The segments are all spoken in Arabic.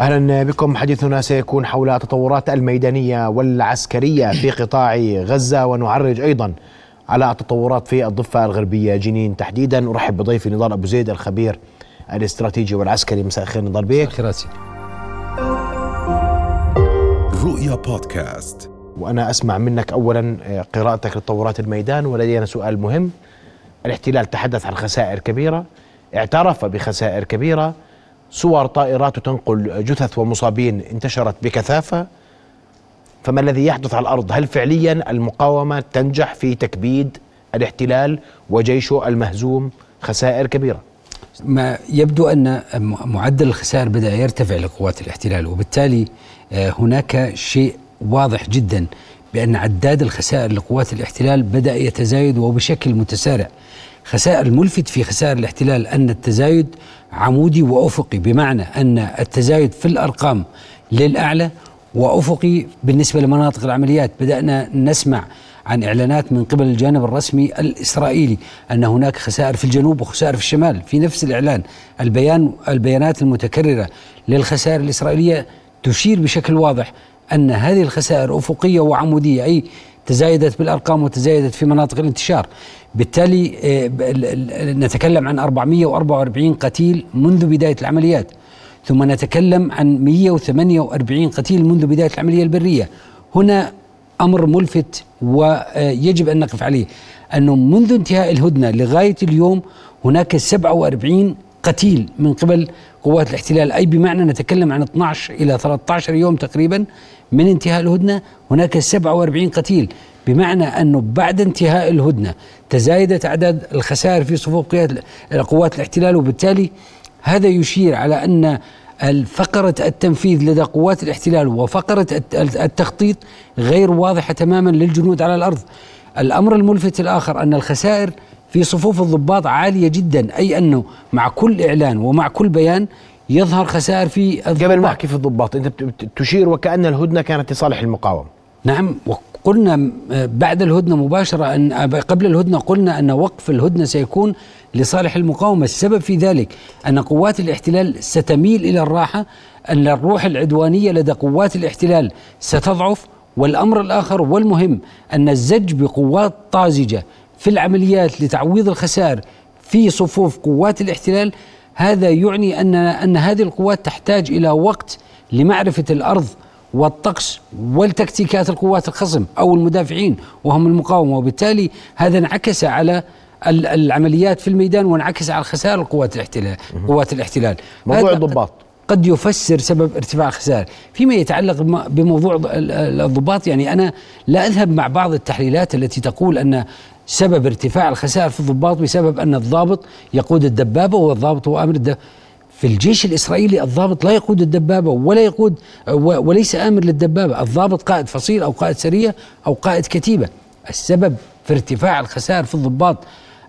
أهلا بكم. حديثنا سيكون حول التطورات الميدانية والعسكرية في قطاع غزة ونعرج أيضا على التطورات في الضفة الغربية. جنين تحديدا. أرحب بضيفي نضال أبو زيد الخبير الاستراتيجي والعسكري. مساء الخير نضال بيك. خير رؤيا بودكاست. وأنا أسمع منك اولا قراءتك لتطورات الميدان ولدينا سؤال مهم. الاحتلال تحدث عن خسائر كبيرة اعترف بخسائر كبيرة صور طائرات تنقل جثث ومصابين انتشرت بكثافة فما الذي يحدث على الأرض؟ هل فعليا المقاومة تنجح في تكبيد الاحتلال وجيشه المهزوم خسائر كبيرة؟ ما يبدو أن معدل الخسائر بدأ يرتفع لقوات الاحتلال وبالتالي آه، هناك شيء واضح جدا بأن عداد الخسائر لقوات الاحتلال بدأ يتزايد وبشكل متسارع. خسائر الملفت في خسائر الاحتلال أن التزايد عمودي وأفقي بمعنى أن التزايد في الأرقام للأعلى وأفقي بالنسبة لمناطق العمليات. بدأنا نسمع عن إعلانات من قبل الجانب الرسمي الإسرائيلي أن هناك خسائر في الجنوب وخسائر في الشمال. في نفس الإعلان البيان البيانات المتكررة للخسائر الإسرائيلية تشير بشكل واضح أن هذه الخسائر أفقية وعمودية أي تزايدت بالأرقام وتزايدت في مناطق الانتشار. بالتالي آه، نتكلم عن 444 قتيل منذ بداية العمليات. ثم نتكلم عن 148 قتيل منذ بداية العملية البرية. هنا أمر ملفت ويجب أن نقف عليه. أنه منذ انتهاء الهدنة لغاية اليوم هناك 47 قتيل من قبل قوات الاحتلال. أي بمعنى نتكلم عن 12 إلى 13 يوم تقريبا من انتهاء الهدنة؟ هناك 47 قتيل. بمعنى أنه بعد انتهاء الهدنة تزايدت اعداد الخسائر في صفوف قوات الاحتلال وبالتالي هذا يشير على أن فقرة التنفيذ لدى قوات الاحتلال وفقرة التخطيط غير واضحة تماما للجنود على الأرض. الأمر الملفت الآخر أن الخسائر في صفوف الضباط عالية جدا أي أنه مع كل إعلان ومع كل بيان يظهر خسائر في الضباط. قبل ما أحكي في الضباط أنت تشير وكأن الهدنة كانت لصالح المقاومة. نعم قلنا بعد الهدنة مباشرة أن قبل الهدنة قلنا أن وقف الهدنة سيكون لصالح المقاومة. السبب في ذلك أن قوات الاحتلال ستميل إلى الراحة أن الروح العدوانية لدى قوات الاحتلال ستضعف والأمر الآخر والمهم أن الزج بقوات طازجة في العمليات لتعويض الخسائر في صفوف قوات الاحتلال هذا يعني أن أن هذه القوات تحتاج إلى وقت لمعرفة الأرض والطقس والتكتيكات القوات الخصم أو المدافعين وهم المقاومة وبالتالي هذا انعكس على العمليات في الميدان وانعكس على خسائر القوات الاحتلال قوات الاحتلال. موضوع الضباط. قد يفسر سبب ارتفاع الخسائر. فيما يتعلق بموضوع الضباط يعني أنا لا أذهب مع بعض التحليلات التي تقول أن سبب ارتفاع الخسائر في الضباط بسبب أن الضابط يقود الدبابة والضابط هو أمر الدبابة في الجيش الإسرائيلي الضابط لا يقود الدبابة ولا يقود وليس أمر للدبابة، الضابط قائد فصيل أو قائد سريه أو قائد كتيبة. السبب في ارتفاع الخسائر في الضباط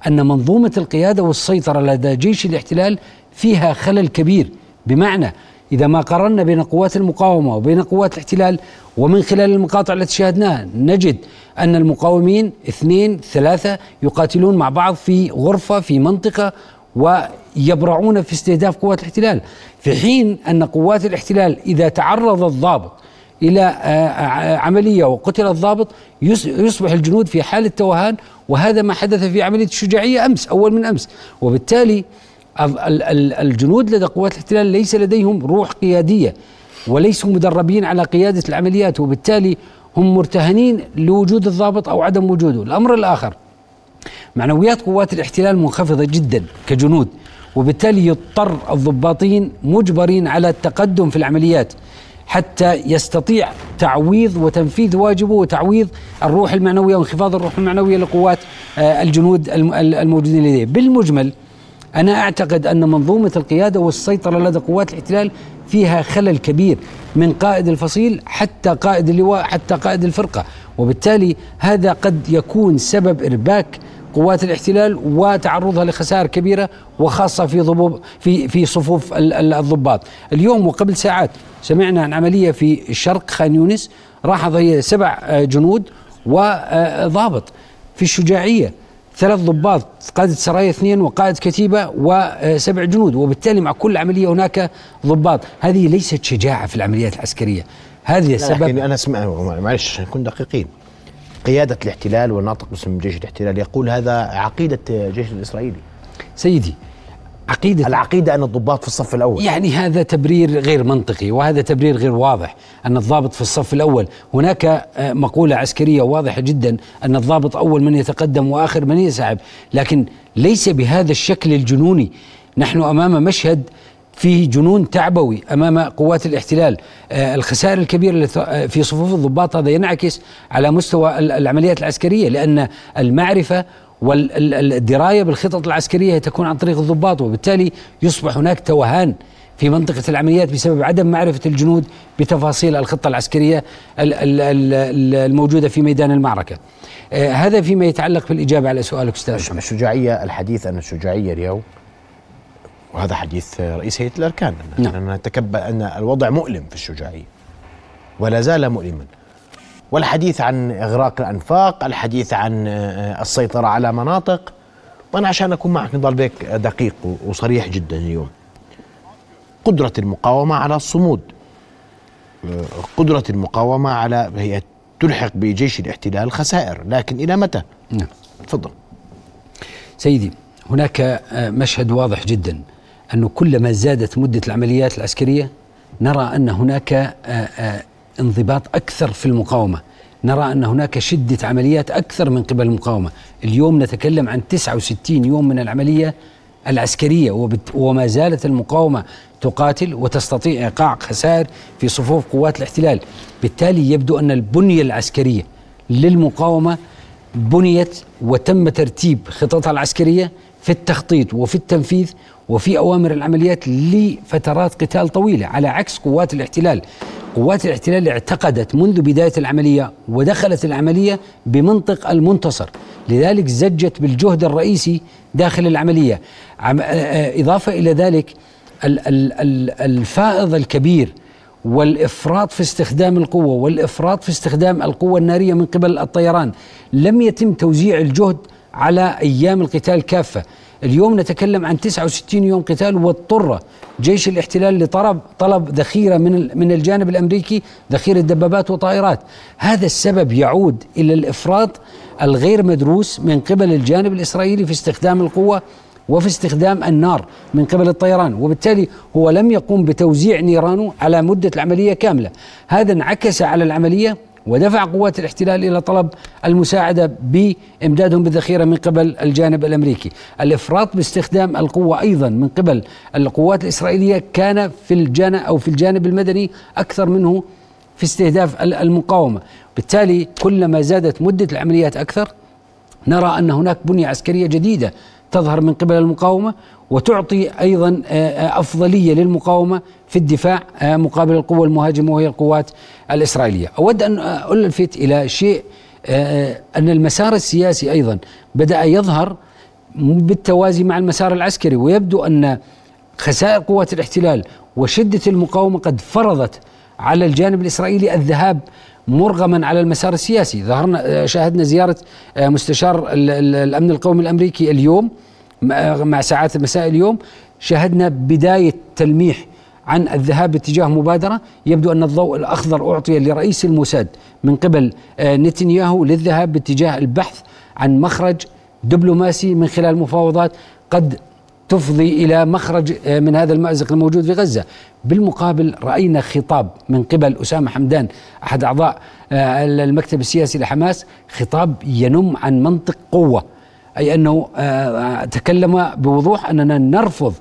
أن منظومة القيادة والسيطرة لدى جيش الاحتلال فيها خلل كبير بمعنى إذا ما قارنا بين قوات المقاومة وبين قوات الاحتلال ومن خلال المقاطع التي شاهدناها نجد أن المقاومين اثنين ثلاثة يقاتلون مع بعض في غرفة في منطقة ويبرعون في استهداف قوات الاحتلال. في حين أن قوات الاحتلال إذا تعرض الضابط إلى آه، آه، عملية وقتل الضابط يصبح الجنود في حالة توهان وهذا ما حدث في عملية الشجاعية أمس أول من أمس. وبالتالي الجنود لدى قوات الاحتلال ليس لديهم روح قيادية وليسوا مدربين على قيادة العمليات وبالتالي هم مرتهنين لوجود الضابط أو عدم وجوده. الأمر الآخر معنويات قوات الاحتلال منخفضة جدا كجنود وبالتالي يضطر الضباطين مجبرين على التقدم في العمليات حتى يستطيع تعويض وتنفيذ واجبه وتعويض الروح المعنوية وانخفاض الروح المعنوية لقوات آه، الجنود الموجودين لديه. بالمجمل أنا أعتقد أن منظومة القيادة والسيطرة لدى قوات الاحتلال فيها خلل كبير من قائد الفصيل حتى قائد اللواء حتى قائد الفرقة وبالتالي هذا قد يكون سبب إرباك قوات الاحتلال وتعرضها لخسائر كبيرة وخاصة في ضبوب في في صفوف الضباط. اليوم وقبل ساعات سمعنا عن عملية في شرق خان يونس راح سبع جنود وضابط في الشجاعية ثلاث ضباط قادة سرايا اثنين وقائد كتيبة وسبع جنود وبالتالي مع كل عملية هناك ضباط. هذه ليست شجاعة في العمليات العسكرية. هذه السبب لكن أنا أسمع معلش نكون دقيقين. قيادة الاحتلال والناطق باسم جيش الاحتلال يقول هذا عقيدة الجيش الإسرائيلي. سيدي عقيدة العقيدة أن الضباط في الصف الأول. يعني هذا تبرير غير منطقي وهذا تبرير غير واضح أن الضابط في الصف الأول. هناك آه، مقولة عسكرية واضحة جدا أن الضابط أول من يتقدم وآخر من يسحب. لكن ليس بهذا الشكل الجنوني. نحن أمام مشهد فيه جنون تعبوي أمام قوات الاحتلال. آه الخسائر الكبيرة آه، في صفوف الضباط هذا ينعكس على مستوى العمليات العسكرية لأن المعرفة والدراية بالخطط العسكرية تكون عن طريق الضباط وبالتالي يصبح هناك توهان في منطقة العمليات بسبب عدم معرفة الجنود بتفاصيل الخطة العسكرية الموجودة في ميدان المعركة. آه هذا فيما يتعلق بالإجابة على سؤالك أستاذ الشجاعية الحديث أن الشجاعية اليوم وهذا حديث رئيس هيئة الأركان نعم. نتكبل أن الوضع مؤلم في الشجاعية ولا زال مؤلما. والحديث عن إغراق الأنفاق الحديث عن آه، السيطرة على مناطق. وأنا عشان أكون معك نضال بيك دقيق وصريح جدا اليوم. قدرة المقاومة على الصمود. آه، قدرة المقاومة على هي تلحق بجيش الاحتلال خسائر لكن إلى متى؟ نعم. تفضل. سيدي هناك آه، مشهد واضح جدا أنه كلما زادت مدة العمليات العسكرية نرى أن هناك انضباط أكثر في المقاومة. نرى أن هناك شدة عمليات أكثر من قبل المقاومة. اليوم نتكلم عن 69 يوم من العملية العسكرية وما زالت المقاومة تقاتل وتستطيع إيقاع خسائر في صفوف قوات الاحتلال. بالتالي يبدو أن البنية العسكرية للمقاومة بنيت وتم ترتيب خططها العسكرية في التخطيط وفي التنفيذ وفي أوامر العمليات لفترات قتال طويلة على عكس قوات الاحتلال. قوات الاحتلال اعتقدت منذ بداية العملية ودخلت العملية بمنطق المنتصر. لذلك زجت بالجهد الرئيسي داخل العملية. إضافة إلى ذلك الفائض الكبير والإفراط في استخدام القوة والإفراط في استخدام القوة النارية من قبل الطيران لم يتم توزيع الجهد على أيام القتال كافه اليوم نتكلم عن 69 يوم قتال واضطر جيش الاحتلال لطلب طلب ذخيرة من من الجانب الأمريكي ذخيرة دبابات وطائرات. هذا السبب يعود إلى الإفراط الغير مدروس من قبل الجانب الإسرائيلي في استخدام القوة وفي استخدام النار من قبل الطيران وبالتالي هو لم يقوم بتوزيع نيرانه على مدة العملية كاملة. هذا انعكس على العملية ودفع قوات الاحتلال إلى طلب المساعدة بإمدادهم بالذخيرة من قبل الجانب الأمريكي. الإفراط باستخدام القوة أيضا من قبل القوات الإسرائيلية كان في الجانب أو في الجانب المدني أكثر منه في استهداف المقاومة، بالتالي كلما زادت مدة العمليات أكثر نرى أن هناك بنية عسكرية جديدة تظهر من قبل المقاومة وتعطي أيضا آه، آه، أفضلية للمقاومة في الدفاع آه، مقابل القوة المهاجمة وهي القوات الإسرائيلية. أود أن ألفت إلى شيء أن المسار السياسي أيضا بدأ يظهر بالتوازي مع المسار العسكري ويبدو أن خسائر قوات الاحتلال وشدة المقاومة قد فرضت على الجانب الإسرائيلي الذهاب مرغما على المسار السياسي. ظهرنا شاهدنا زيارة مستشار الأمن القومي الأمريكي اليوم مع ساعات المساء اليوم. شاهدنا بداية تلميح عن الذهاب باتجاه مبادرة. يبدو أن الضوء الأخضر أعطي لرئيس الموساد من قبل نتنياهو للذهاب باتجاه البحث عن مخرج دبلوماسي من خلال مفاوضات قد تفضي إلى مخرج آه، من هذا المأزق الموجود في غزة. بالمقابل رأينا خطاب من قبل أسامة حمدان أحد أعضاء آه، المكتب السياسي لحماس خطاب ينم عن منطق قوة أي أنه آه، تكلم بوضوح أننا نرفض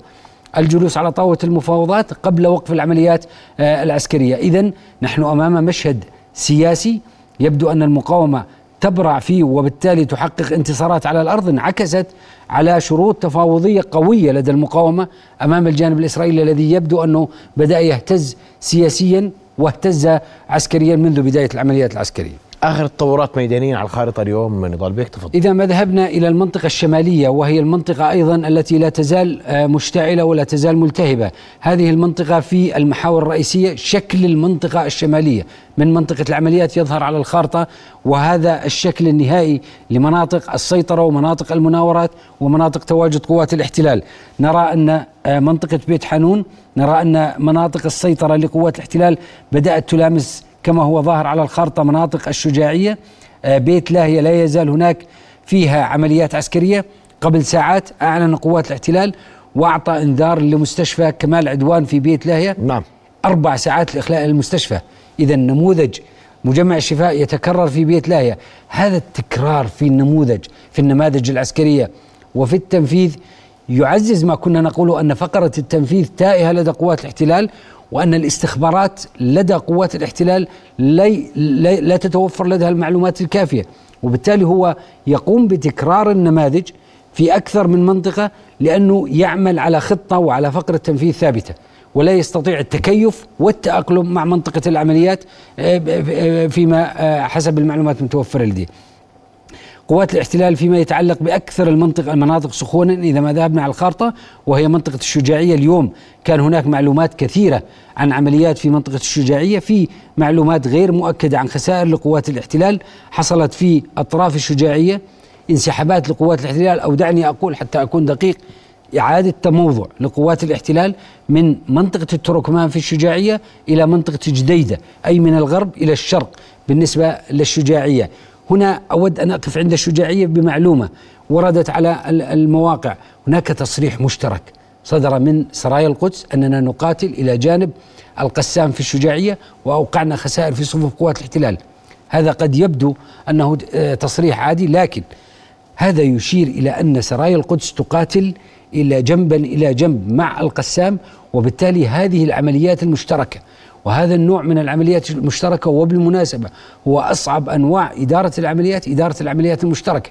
الجلوس على طاولة المفاوضات قبل وقف العمليات العسكرية. اذا نحن أمام مشهد سياسي يبدو أن المقاومة تبرع فيه وبالتالي تحقق انتصارات على الأرض انعكست على شروط تفاوضية قوية لدى المقاومة أمام الجانب الإسرائيلي الذي يبدو أنه بدأ يهتز سياسيا واهتز عسكريا منذ بداية العمليات العسكرية. آخر التطورات ميدانيا على الخارطة اليوم نضال بيك تفضل. إذا ما ذهبنا إلى المنطقة الشمالية وهي المنطقة أيضا التي لا تزال آه، مشتعلة ولا تزال ملتهبة. هذه المنطقة في المحاور الرئيسية شكل المنطقة الشمالية. من منطقة العمليات يظهر على الخارطة وهذا الشكل النهائي لمناطق السيطرة ومناطق المناورات ومناطق تواجد قوات الاحتلال. نرى أن آه، منطقة بيت حانون نرى أن مناطق السيطرة لقوات الاحتلال بدأت تلامس كما هو ظاهر على الخارطة مناطق الشجاعية آه، بيت لاهية لا يزال هناك فيها عمليات عسكرية. قبل ساعات أعلن قوات الاحتلال وأعطى إنذار لمستشفى كمال عدوان في بيت لاهية نعم. أربع ساعات لإخلاء المستشفى. إذا نموذج مجمع الشفاء يتكرر في بيت لاهية هذا التكرار في النموذج في النماذج العسكرية وفي التنفيذ يعزز ما كنا نقوله أن فقرة التنفيذ تائهة لدى قوات الاحتلال وأن الاستخبارات لدى قوات الاحتلال لي لا تتوفر لديها المعلومات الكافية. وبالتالي هو يقوم بتكرار النماذج في أكثر من منطقة لأنه يعمل على خطة وعلى فقرة تنفيذ ثابتة ولا يستطيع التكيف والتأقلم مع منطقة العمليات آه، آه، فيما آه، حسب المعلومات المتوفرة لديه. قوات الاحتلال فيما يتعلق بأكثر المنطقة المناطق سخونا إذا ما ذهبنا على الخارطة وهي منطقة الشجاعية اليوم. كان هناك معلومات كثيرة عن عمليات في منطقة الشجاعية في معلومات غير مؤكدة عن خسائر لقوات الاحتلال حصلت في أطراف الشجاعية انسحابات لقوات الاحتلال أو دعني أقول حتى أكون دقيق إعادة تموضع لقوات الاحتلال من منطقة التركمان في الشجاعية إلى منطقة جديدة أي من الغرب إلى الشرق بالنسبة للشجاعية. هنا أود أن أقف عند الشجاعية بمعلومة وردت على المواقع. هناك تصريح مشترك صدر من سرايا القدس أننا نقاتل إلى جانب القسام في الشجاعية وأوقعنا خسائر في صفوف قوات الاحتلال. هذا قد يبدو أنه آه، تصريح عادي لكن هذا يشير إلى أن سرايا القدس تقاتل إلى جنبا إلى جنب مع القسام وبالتالي هذه العمليات المشتركة وهذا النوع من العمليات المشتركة وبالمناسبة هو أصعب أنواع إدارة العمليات إدارة العمليات المشتركة.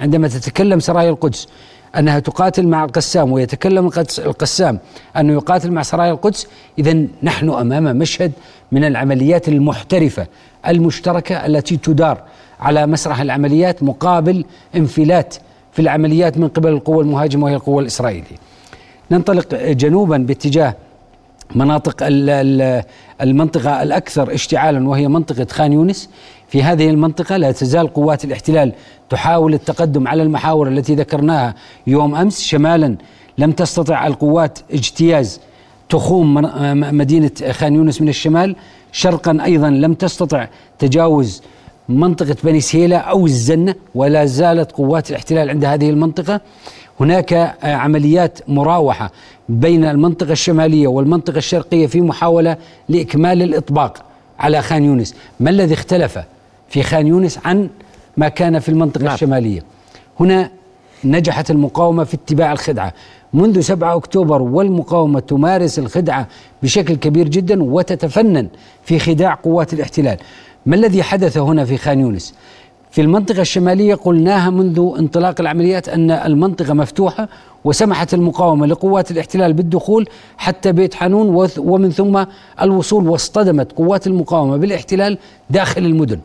عندما تتكلم سرايا القدس أنها تقاتل مع القسام ويتكلم القسام أنه يقاتل مع سرايا القدس إذا نحن أمام مشهد من العمليات المحترفة المشتركة التي تدار على مسرح العمليات مقابل انفلات في العمليات من قبل القوة المهاجمة وهي القوة الإسرائيلية. ننطلق جنوبا باتجاه مناطق المنطقة الأكثر اشتعالا وهي منطقة خان يونس. في هذه المنطقة لا تزال قوات الاحتلال تحاول التقدم على المحاور التي ذكرناها يوم أمس. شمالا لم تستطع القوات اجتياز تخوم مدينة خان يونس من الشمال. شرقا أيضا لم تستطع تجاوز منطقة بني سهيلة أو الزنة ولا زالت قوات الاحتلال عند هذه المنطقة. هناك عمليات مراوحة بين المنطقة الشمالية والمنطقة الشرقية في محاولة لإكمال الإطباق على خان يونس. ما الذي اختلف في خان يونس عن ما كان في المنطقة نعم. الشمالية؟ هنا نجحت المقاومة في اتباع الخدعة. منذ 7 أكتوبر والمقاومة تمارس الخدعة بشكل كبير جدا وتتفنن في خداع قوات الاحتلال. ما الذي حدث هنا في خان يونس؟ في المنطقة الشمالية قلناها منذ انطلاق العمليات أن المنطقة مفتوحة وسمحت المقاومة لقوات الاحتلال بالدخول حتى بيت حانون ومن ثم الوصول واصطدمت قوات المقاومة بالاحتلال داخل المدن.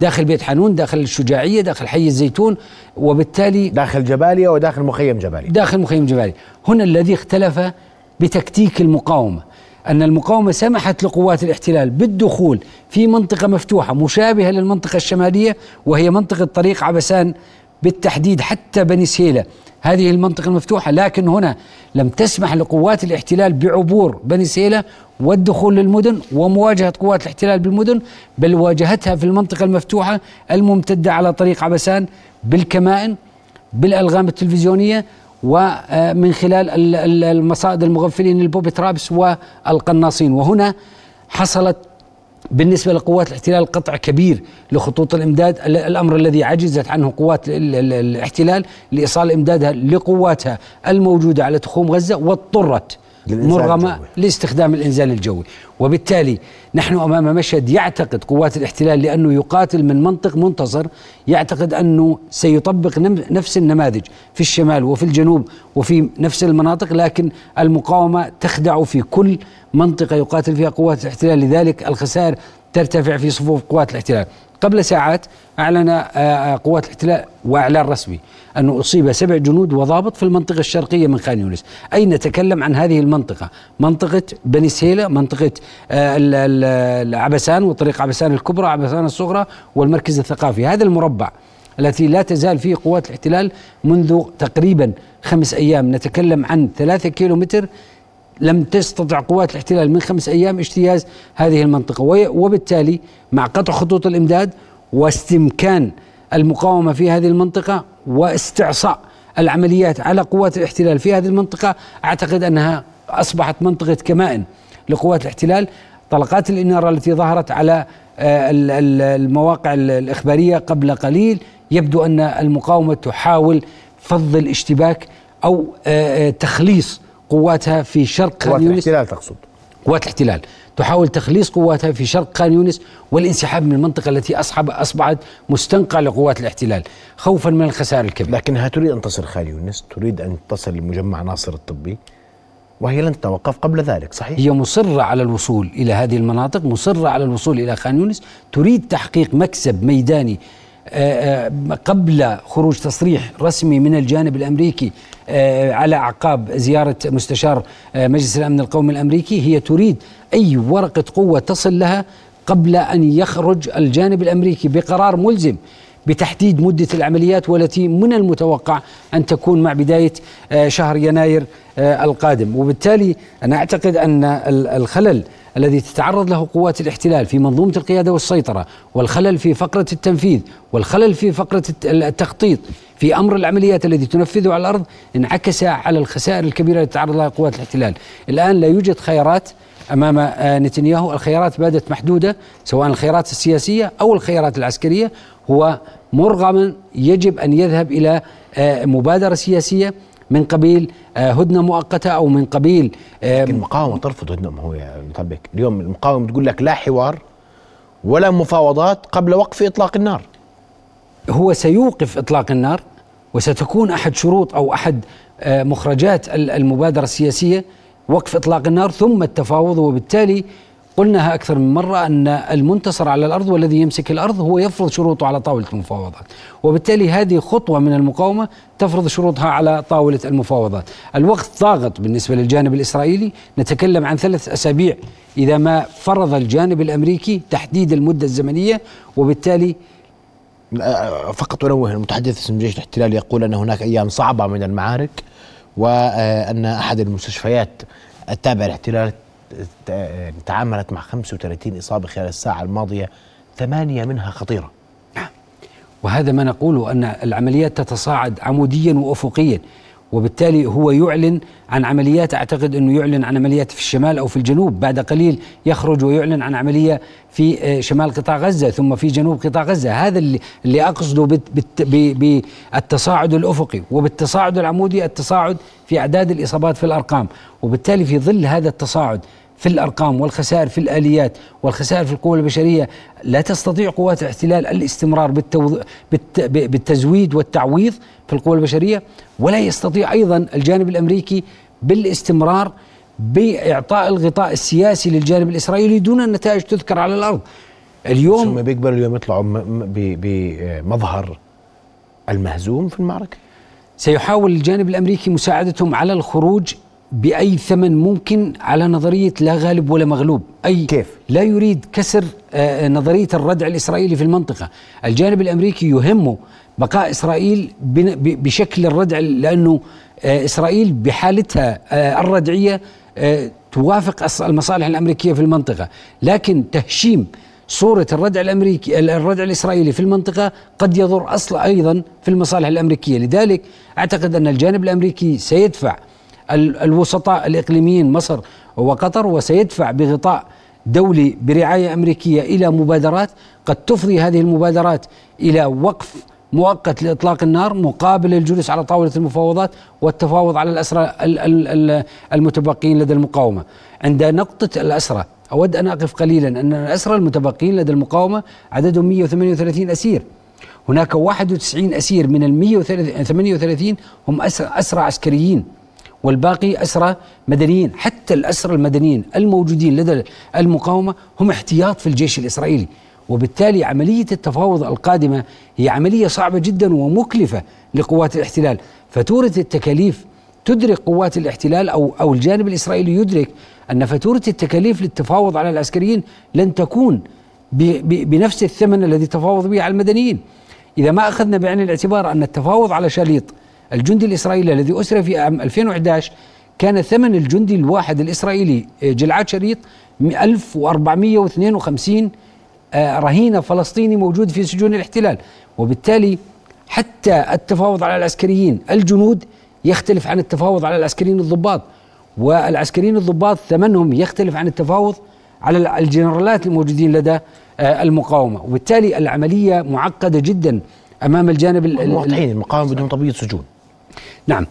داخل بيت حانون داخل الشجاعية داخل حي الزيتون وبالتالي داخل جباليا وداخل مخيم جباليا. داخل مخيم جباليا. هنا الذي اختلف بتكتيك المقاومة. أن المقاومة سمحت لقوات الاحتلال بالدخول في منطقة مفتوحة مشابهة للمنطقة الشمالية وهي منطقة طريق عبسان بالتحديد حتى بني سهيلة. هذه المنطقة المفتوحة لكن هنا لم تسمح لقوات الاحتلال بعبور بني سهيلة والدخول للمدن ومواجهة قوات الاحتلال بالمدن بل واجهتها في المنطقة المفتوحة الممتدة على طريق عبسان بالكمائن بالألغام التلفزيونية ومن خلال المصائد المغفلين البوبي ترابس والقناصين. وهنا حصلت بالنسبة لقوات الاحتلال قطع كبير لخطوط الإمداد الأمر الذي عجزت عنه قوات الاحتلال لإيصال إمدادها لقواتها الموجودة على تخوم غزة واضطرت مرغمة الجوي. لاستخدام الإنزال الجوي وبالتالي نحن أمام مشهد يعتقد قوات الاحتلال لأنه يقاتل من منطق منتصر يعتقد أنه سيطبق نفس النماذج في الشمال وفي الجنوب وفي نفس المناطق لكن المقاومة تخدع في كل منطقة يقاتل فيها قوات الاحتلال لذلك الخسائر ترتفع في صفوف قوات الاحتلال قبل ساعات أعلن آه، آه، قوات الاحتلال وإعلان رسمي أنه أصيب سبع جنود وضابط في المنطقة الشرقية من خان يونس. أي نتكلم عن هذه المنطقة؟ منطقة بني سهيلة منطقة عبسان وطريق عبسان الكبرى عبسان الصغرى والمركز الثقافي. هذا المربع التي لا تزال فيه قوات الاحتلال منذ تقريبا خمس أيام. نتكلم عن ثلاثة كيلو متر لم تستطع قوات الاحتلال من خمس أيام اجتياز هذه المنطقة. وبالتالي مع قطع خطوط الإمداد واستمكان المقاومة في هذه المنطقة واستعصاء العمليات على قوات الاحتلال في هذه المنطقة أعتقد أنها أصبحت منطقة كمائن لقوات الاحتلال. طلقات الإنارة التي ظهرت على آه، المواقع الإخبارية قبل قليل يبدو أن المقاومة تحاول فض الاشتباك أو آه، آه، تخليص قواتها في شرق خان يونس. قوات الاحتلال تقصد. قوات الاحتلال. تحاول تخليص قواتها في شرق خان يونس والانسحاب من المنطقة التي أصحب أصبحت مستنقع لقوات الاحتلال خوفا من الخسائر الكبيرة. لكنها تريد أن تصل خان يونس؟ تريد أن تصل لمجمع ناصر الطبي؟ وهي لن تتوقف قبل ذلك صحيح؟ هي مصرة على الوصول إلى هذه المناطق مصرة على الوصول إلى خان يونس. تريد تحقيق مكسب ميداني قبل خروج تصريح رسمي من الجانب الأمريكي آه، على أعقاب زيارة مستشار مجلس الأمن القومي الأمريكي هي تريد أي ورقة قوة تصل لها قبل أن يخرج الجانب الأمريكي بقرار ملزم بتحديد مدة العمليات والتي من المتوقع أن تكون مع بداية شهر يناير القادم. وبالتالي أنا أعتقد أن الخلل الذي تتعرض له قوات الاحتلال في منظومة القيادة والسيطرة والخلل في فقرة التنفيذ والخلل في فقرة التخطيط. في أمر العمليات الذي تنفذه على الأرض انعكس على الخسائر الكبيرة التي تعرض لها قوات الاحتلال. الآن لا يوجد خيارات أمام آه، نتنياهو. الخيارات بادت محدودة سواء الخيارات السياسية أو الخيارات العسكرية. هو مرغما يجب أن يذهب إلى آه، مبادرة سياسية من قبيل آه، هدنة مؤقتة أو من قبيل آه، لكن المقاومه ترفض هدنة ما هو يا مطبق. اليوم المقاومة بتقول لك لا حوار ولا مفاوضات قبل وقف إطلاق النار. هو سيوقف إطلاق النار وستكون أحد شروط أو أحد آه، مخرجات المبادرة السياسية وقف إطلاق النار ثم التفاوض وبالتالي قلناها أكثر من مرة أن المنتصر على الأرض والذي يمسك الأرض هو يفرض شروطه على طاولة المفاوضات. وبالتالي هذه خطوة من المقاومة تفرض شروطها على طاولة المفاوضات. الوقت ضاغط بالنسبة للجانب الإسرائيلي. نتكلم عن ثلاث أسابيع إذا ما فرض الجانب الأمريكي تحديد المدة الزمنية وبالتالي فقط أنوه المتحدث اسم جيش الاحتلال يقول أن هناك أيام صعبة من المعارك وأن أحد المستشفيات التابعة للاحتلال تعاملت مع 35 إصابة خلال الساعة الماضية ثمانية منها خطيرة. نعم. وهذا ما نقوله أن العمليات تتصاعد عموديا وأفقيا. وبالتالي هو يعلن عن عمليات أعتقد أنه يعلن عن عمليات في الشمال أو في الجنوب. بعد قليل يخرج ويعلن عن عملية في آه، شمال قطاع غزة ثم في جنوب قطاع غزة. هذا اللي اللي أقصده بالتصاعد الأفقي وبالتصاعد العمودي التصاعد في أعداد الإصابات في الأرقام. وبالتالي في ظل هذا التصاعد في الأرقام والخسائر في الآليات والخسائر في القوى البشرية لا تستطيع قوات الاحتلال الاستمرار بالتوض... بالت... بالتزويد والتعويض في القوى البشرية ولا يستطيع أيضا الجانب الأمريكي بالاستمرار بإعطاء الغطاء السياسي للجانب الإسرائيلي دون النتائج تذكر على الأرض. اليوم هم بيقبلوا اليوم يطلعوا بمظهر المهزوم في المعركة. سيحاول الجانب الأمريكي مساعدتهم على الخروج بأي ثمن ممكن على نظرية لا غالب ولا مغلوب. أي كيف؟ لا يريد كسر آه، نظرية الردع الإسرائيلي في المنطقة. الجانب الأمريكي يهمه بقاء إسرائيل بشكل الردع لأنه آه، إسرائيل بحالتها آه، الردعية توافق المصالح الأمريكية في المنطقة. لكن تهشيم صورة الردع الأمريكي الردع الإسرائيلي في المنطقة قد يضر أصلا أيضا في المصالح الأمريكية. لذلك أعتقد أن الجانب الأمريكي سيدفع الوسطاء الإقليميين مصر وقطر وسيدفع بغطاء دولي برعاية أمريكية إلى مبادرات قد تفضي هذه المبادرات إلى وقف مؤقت لإطلاق النار مقابل الجلوس على طاولة المفاوضات والتفاوض على الأسرى المتبقين لدى المقاومة. عند نقطة الأسرى أود أن أقف قليلا أن الأسرى المتبقين لدى المقاومة عددهم 138 أسير. هناك 91 أسير من ال 138 هم أسرى عسكريين. والباقي أسرى مدنيين. حتى الأسرى المدنيين الموجودين لدى المقاومة هم احتياط في الجيش الإسرائيلي. وبالتالي عملية التفاوض القادمة هي عملية صعبة جدا ومكلفة لقوات الاحتلال. فاتورة التكاليف تدرك قوات الاحتلال أو, أو الجانب الإسرائيلي يدرك أن فاتورة التكاليف للتفاوض على العسكريين لن تكون بنفس الثمن الذي تفاوض به على المدنيين. إذا ما أخذنا بعين الاعتبار أن التفاوض على شاليط الجندي الإسرائيلي الذي أسر في عام 2011 كان ثمن الجندي الواحد الإسرائيلي آه، جلعاد شريط 1452 آه، رهينة فلسطيني موجود في سجون الاحتلال. وبالتالي حتى التفاوض على العسكريين الجنود يختلف عن التفاوض على العسكريين الضباط والعسكريين الضباط ثمنهم يختلف عن التفاوض على الجنرالات الموجودين لدى آه، المقاومة. وبالتالي العملية معقدة جدا أمام الجانب واضحين المقاومة بدون تبييض سجون. نعم.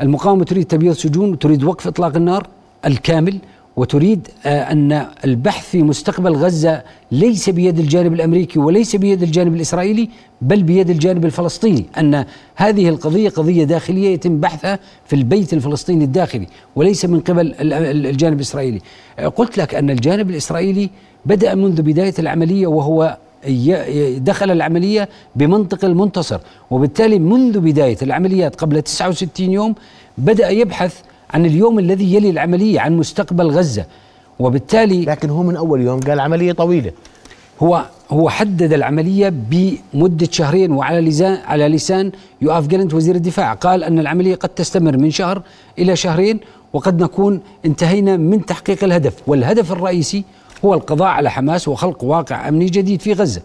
المقاومة تريد تبييض سجون وتريد وقف إطلاق النار الكامل وتريد آه، أن البحث في مستقبل غزة ليس بيد الجانب الأمريكي وليس بيد الجانب الإسرائيلي بل بيد الجانب الفلسطيني. أن هذه القضية قضية داخلية يتم بحثها في البيت الفلسطيني الداخلي وليس من قبل الجانب الإسرائيلي. آه، قلت لك أن الجانب الإسرائيلي بدأ منذ بداية العملية وهو دخل العملية بمنطق المنتصر. وبالتالي منذ بداية العمليات قبل 69 يوم بدأ يبحث عن اليوم الذي يلي العملية عن مستقبل غزة. وبالتالي لكن هو من أول يوم قال عملية طويلة. هو هو حدد العملية بمدة شهرين وعلى لسان على لسان يؤاف جالنت وزير الدفاع. قال أن العملية قد تستمر من شهر إلى شهرين وقد نكون انتهينا من تحقيق الهدف. والهدف الرئيسي هو القضاء على حماس وخلق واقع أمني جديد في غزة.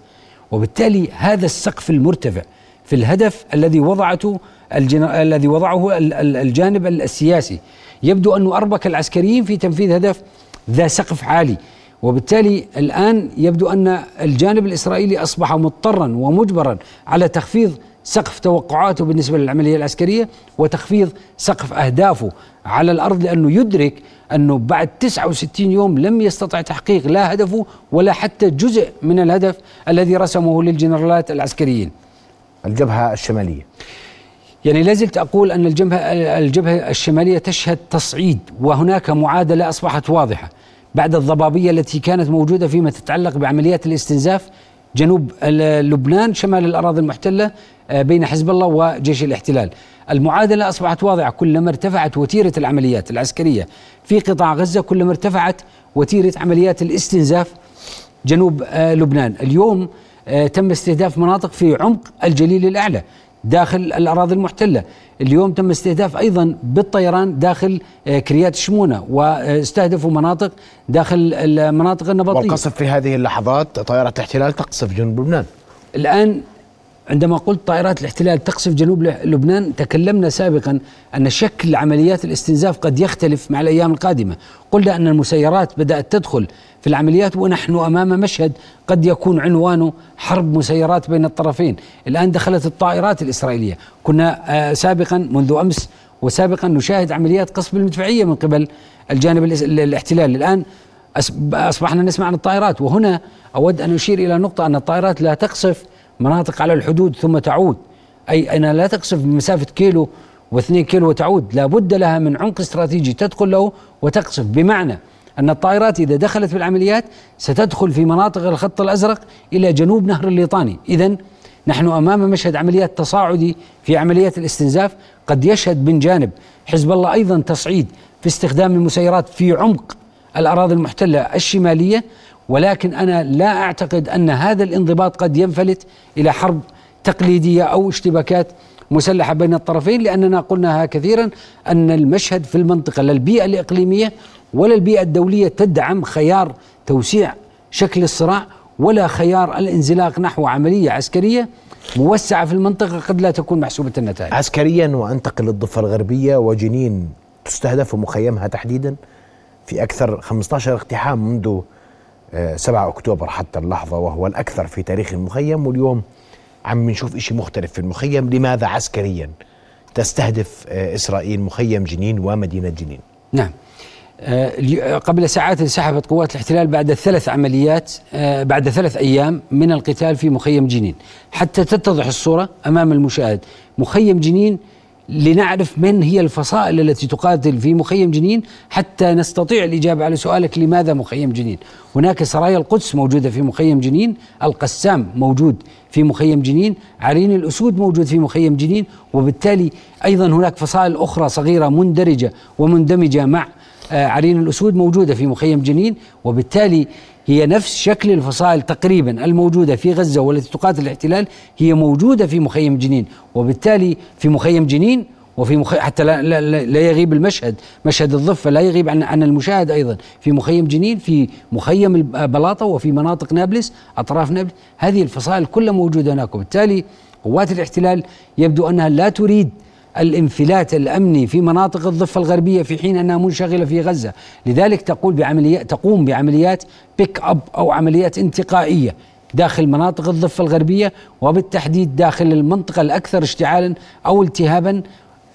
وبالتالي هذا السقف المرتفع في الهدف الذي وضعته الذي وضعه الجانب السياسي يبدو أنه أربك العسكريين في تنفيذ هدف ذا سقف عالي. وبالتالي الآن يبدو أن الجانب الإسرائيلي أصبح مضطرا ومجبرا على تخفيض سقف توقعاته بالنسبة للعملية العسكرية وتخفيض سقف أهدافه على الأرض لأنه يدرك أنه بعد 69 يوم لم يستطع تحقيق لا هدفه ولا حتى جزء من الهدف الذي رسمه للجنرالات العسكريين. الجبهة الشمالية. يعني لازلت أقول أن الجبهة, الجبهة الشمالية تشهد تصعيد وهناك معادلة أصبحت واضحة بعد الضبابية التي كانت موجودة فيما تتعلق بعمليات الاستنزاف جنوب لبنان شمال الأراضي المحتلة آه، بين حزب الله وجيش الاحتلال. المعادلة أصبحت واضحة كلما ارتفعت وتيرة العمليات العسكرية. في قطاع غزة كلما ارتفعت وتيرة عمليات الاستنزاف جنوب آه، لبنان. اليوم آه، تم استهداف مناطق في عمق الجليل الأعلى. داخل الأراضي المحتلة. اليوم تم استهداف أيضا بالطيران داخل آه، كريات شمونة واستهدفوا مناطق داخل المناطق النبطية. والقصف في هذه اللحظات طائرة الاحتلال تقصف جنوب لبنان. الآن عندما قلت طائرات الاحتلال تقصف جنوب لبنان تكلمنا سابقا أن شكل عمليات الاستنزاف قد يختلف مع الأيام القادمة. قلنا أن المسيرات بدأت تدخل في العمليات ونحن أمام مشهد قد يكون عنوانه حرب مسيرات بين الطرفين. الآن دخلت الطائرات الإسرائيلية. كنا آه، سابقا منذ أمس وسابقا نشاهد عمليات قصف المدفعية من قبل الجانب الاحتلال. الآن أصبحنا نسمع عن الطائرات. وهنا أود أن أشير إلى نقطة أن الطائرات لا تقصف مناطق على الحدود ثم تعود. أي أنها لا تقصف بمسافة كيلو واثنين كيلو وتعود. لابد لها من عمق استراتيجي تدخل له وتقصف. بمعنى أن الطائرات إذا دخلت في العمليات ستدخل في مناطق الخط الأزرق إلى جنوب نهر الليطاني إذا نحن أمام مشهد عمليات تصاعدي في عمليات الاستنزاف. قد يشهد من جانب حزب الله أيضا تصعيد في استخدام المسيرات في عمق الأراضي المحتلة الشمالية. ولكن أنا لا أعتقد أن هذا الانضباط قد ينفلت إلى حرب تقليدية أو اشتباكات مسلحة بين الطرفين لأننا قلناها كثيرا أن المشهد في المنطقة لا البيئة الإقليمية ولا البيئة الدولية تدعم خيار توسيع شكل الصراع ولا خيار الانزلاق نحو عملية عسكرية موسعة في المنطقة قد لا تكون محسوبة النتائج. عسكريا وأنتقل للضفة الغربية وجنين تستهدف مخيمها تحديدا في أكثر 15 اقتحام منذ 7 أكتوبر حتى اللحظة وهو الأكثر في تاريخ المخيم واليوم عم نشوف إشي مختلف في المخيم. لماذا عسكريا تستهدف آه، إسرائيل مخيم جنين ومدينة جنين؟ نعم. آه، قبل ساعات انسحبت قوات الاحتلال بعد ثلاث عمليات آه، بعد ثلاث أيام من القتال في مخيم جنين. حتى تتضح الصورة أمام المشاهد. مخيم جنين لنعرف من هي الفصائل التي تقاتل في مخيم جنين حتى نستطيع الإجابة على سؤالك لماذا مخيم جنين؟ هناك سرايا القدس موجودة في مخيم جنين القسام موجود في مخيم جنين عرين الأسود موجود في مخيم جنين وبالتالي أيضا هناك فصائل أخرى صغيرة مندرجة ومندمجة مع آه، عرين الأسود موجودة في مخيم جنين وبالتالي هي نفس شكل الفصائل تقريبا الموجودة في غزة والتي تقاتل الاحتلال هي موجودة في مخيم جنين وبالتالي في مخيم جنين وفي مخي... حتى لا, لا, لا يغيب المشهد مشهد الضفة لا يغيب عن, عن المشاهد أيضا. في مخيم جنين في مخيم بلاطة وفي مناطق نابلس أطراف نابلس هذه الفصائل كلها موجودة هناك وبالتالي قوات الاحتلال يبدو أنها لا تريد الانفلات الأمني في مناطق الضفة الغربية في حين أنها منشغلة في غزة، لذلك تقول بعمليات تقوم بعمليات بيك اب أو عمليات انتقائية داخل مناطق الضفة الغربية وبالتحديد داخل المنطقة الأكثر اشتعالا أو التهابا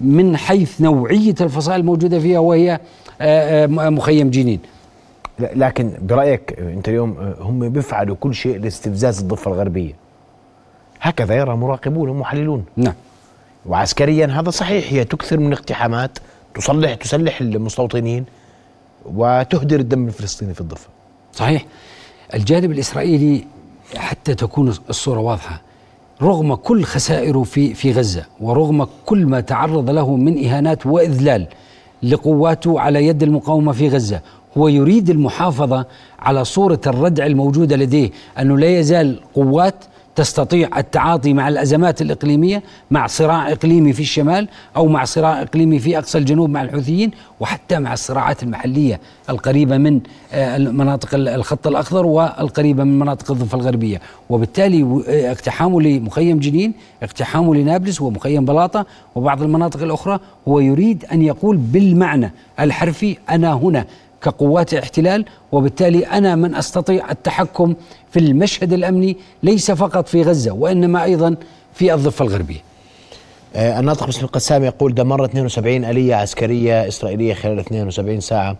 من حيث نوعية الفصائل الموجودة فيها وهي آه، آه، مخيم جنين. لكن برأيك أنت اليوم آه، هم بيفعلوا كل شيء لاستفزاز الضفة الغربية. هكذا يرى مراقبون ومحللون. نعم. وعسكريا هذا صحيح هي تكثر من اقتحامات تصلح تسلح المستوطنين وتهدر الدم الفلسطيني في الضفة. صحيح. الجانب الإسرائيلي حتى تكون الصورة واضحة رغم كل خسائره في في غزة ورغم كل ما تعرض له من إهانات وإذلال لقواته على يد المقاومة في غزة هو يريد المحافظة على صورة الردع الموجودة لديه أنه لا يزال قوات تستطيع التعاطي مع الأزمات الإقليمية مع صراع إقليمي في الشمال أو مع صراع إقليمي في أقصى الجنوب مع الحوثيين وحتى مع الصراعات المحلية القريبة من آه، مناطق الخط الأخضر والقريبة من مناطق الضفة الغربية. وبالتالي آه، اقتحامه لمخيم جنين اقتحامه لنابلس ومخيم بلاطة وبعض المناطق الأخرى هو يريد أن يقول بالمعنى الحرفي أنا هنا. كقوات احتلال وبالتالي أنا من أستطيع التحكم في المشهد الأمني ليس فقط في غزة وإنما أيضا في الضفة الغربية. آه الناطق باسم القسام يقول دمرت 72 آلية عسكرية إسرائيلية خلال 72 ساعة.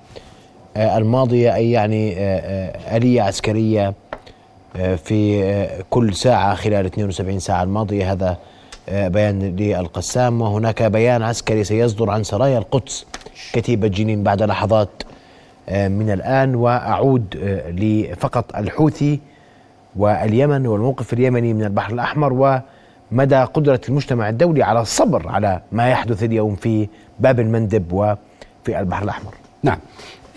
آه الماضية أي يعني آه, آه، آلية عسكرية آه، في آه، كل ساعة خلال 72 ساعة. الماضية هذا بيان للقسام. وهناك بيان عسكري سيصدر عن سرايا القدس كتيبة جنين بعد لحظات من الآن وأعود لفقط الحوثي واليمن والموقف اليمني من البحر الأحمر ومدى قدرة المجتمع الدولي على الصبر على ما يحدث اليوم في باب المندب وفي البحر الأحمر. نعم.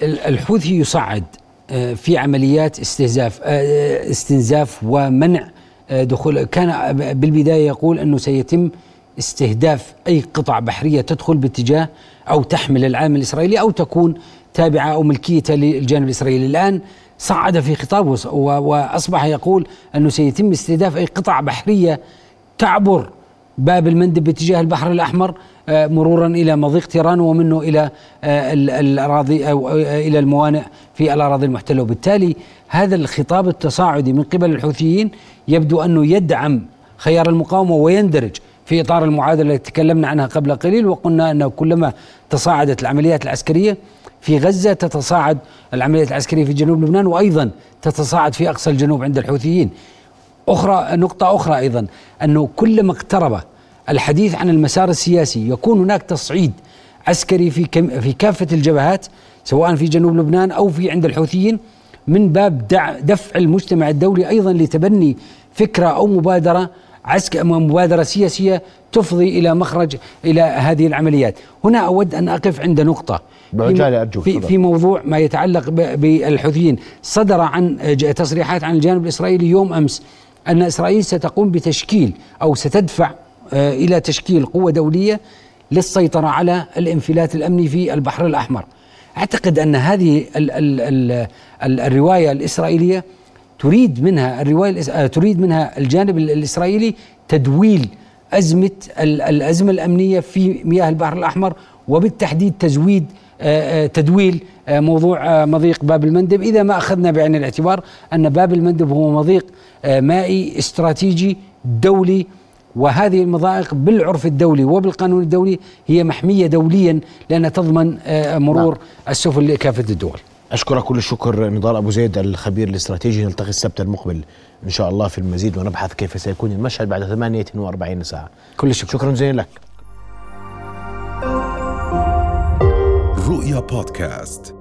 الحوثي يصعد آه، في عمليات استهزاف آه، استنزاف ومنع آه، دخول. كان بالبداية يقول أنه سيتم استهداف أي قطع بحرية تدخل باتجاه أو تحمل العالم الإسرائيلي أو تكون تابعة أو ملكية للجانب الإسرائيلي. الآن صعد في خطابه وأصبح يقول أنه سيتم استهداف أي قطع بحرية تعبر باب المندب باتجاه البحر الأحمر آه، مرورا إلى مضيق تيران ومنه إلى آه، الأراضي أو آه، إلى الموانئ في الأراضي المحتلة. وبالتالي هذا الخطاب التصاعدي من قبل الحوثيين يبدو أنه يدعم خيار المقاومة ويندرج في إطار المعادلة التي تكلمنا عنها قبل قليل وقلنا أنه كلما تصاعدت العمليات العسكرية في غزة تتصاعد العمليات العسكرية في جنوب لبنان وأيضا تتصاعد في أقصى الجنوب عند الحوثيين. أخرى نقطة أخرى أيضا أنه كلما اقترب الحديث عن المسار السياسي يكون هناك تصعيد عسكري في في كافة الجبهات سواء في جنوب لبنان أو في عند الحوثيين من باب دفع المجتمع الدولي أيضا لتبني فكرة أو مبادرة عسكر مبادرة سياسية تفضي إلى مخرج إلى هذه العمليات. هنا أود أن أقف عند نقطة. أرجوك في, في موضوع ما يتعلق بالحوثيين. صدر عن تصريحات عن الجانب الإسرائيلي يوم أمس أن إسرائيل ستقوم بتشكيل أو ستدفع آه، إلى تشكيل قوة دولية للسيطرة على الانفلات الأمني في البحر الأحمر. أعتقد أن هذه ال ال ال ال الرواية الإسرائيلية تريد منها الرواية آه، تريد منها الجانب الإسرائيلي تدويل أزمة الأزمة الأمنية في مياه البحر الأحمر وبالتحديد تزويد آه، آه، تدويل موضوع مضيق باب المندب إذا ما أخذنا بعين الاعتبار أن باب المندب هو مضيق مائي استراتيجي دولي وهذه المضائق بالعرف الدولي وبالقانون الدولي هي محمية دوليا لأنها تضمن مرور نعم. السفن لكافة الدول أشكرك كل الشكر نضال أبو زيد الخبير الاستراتيجي نلتقي السبت المقبل إن شاء الله في المزيد ونبحث كيف سيكون المشهد بعد 48 ساعة. كل الشكر. شكرا جزيلا لك. رؤيا بودكاست.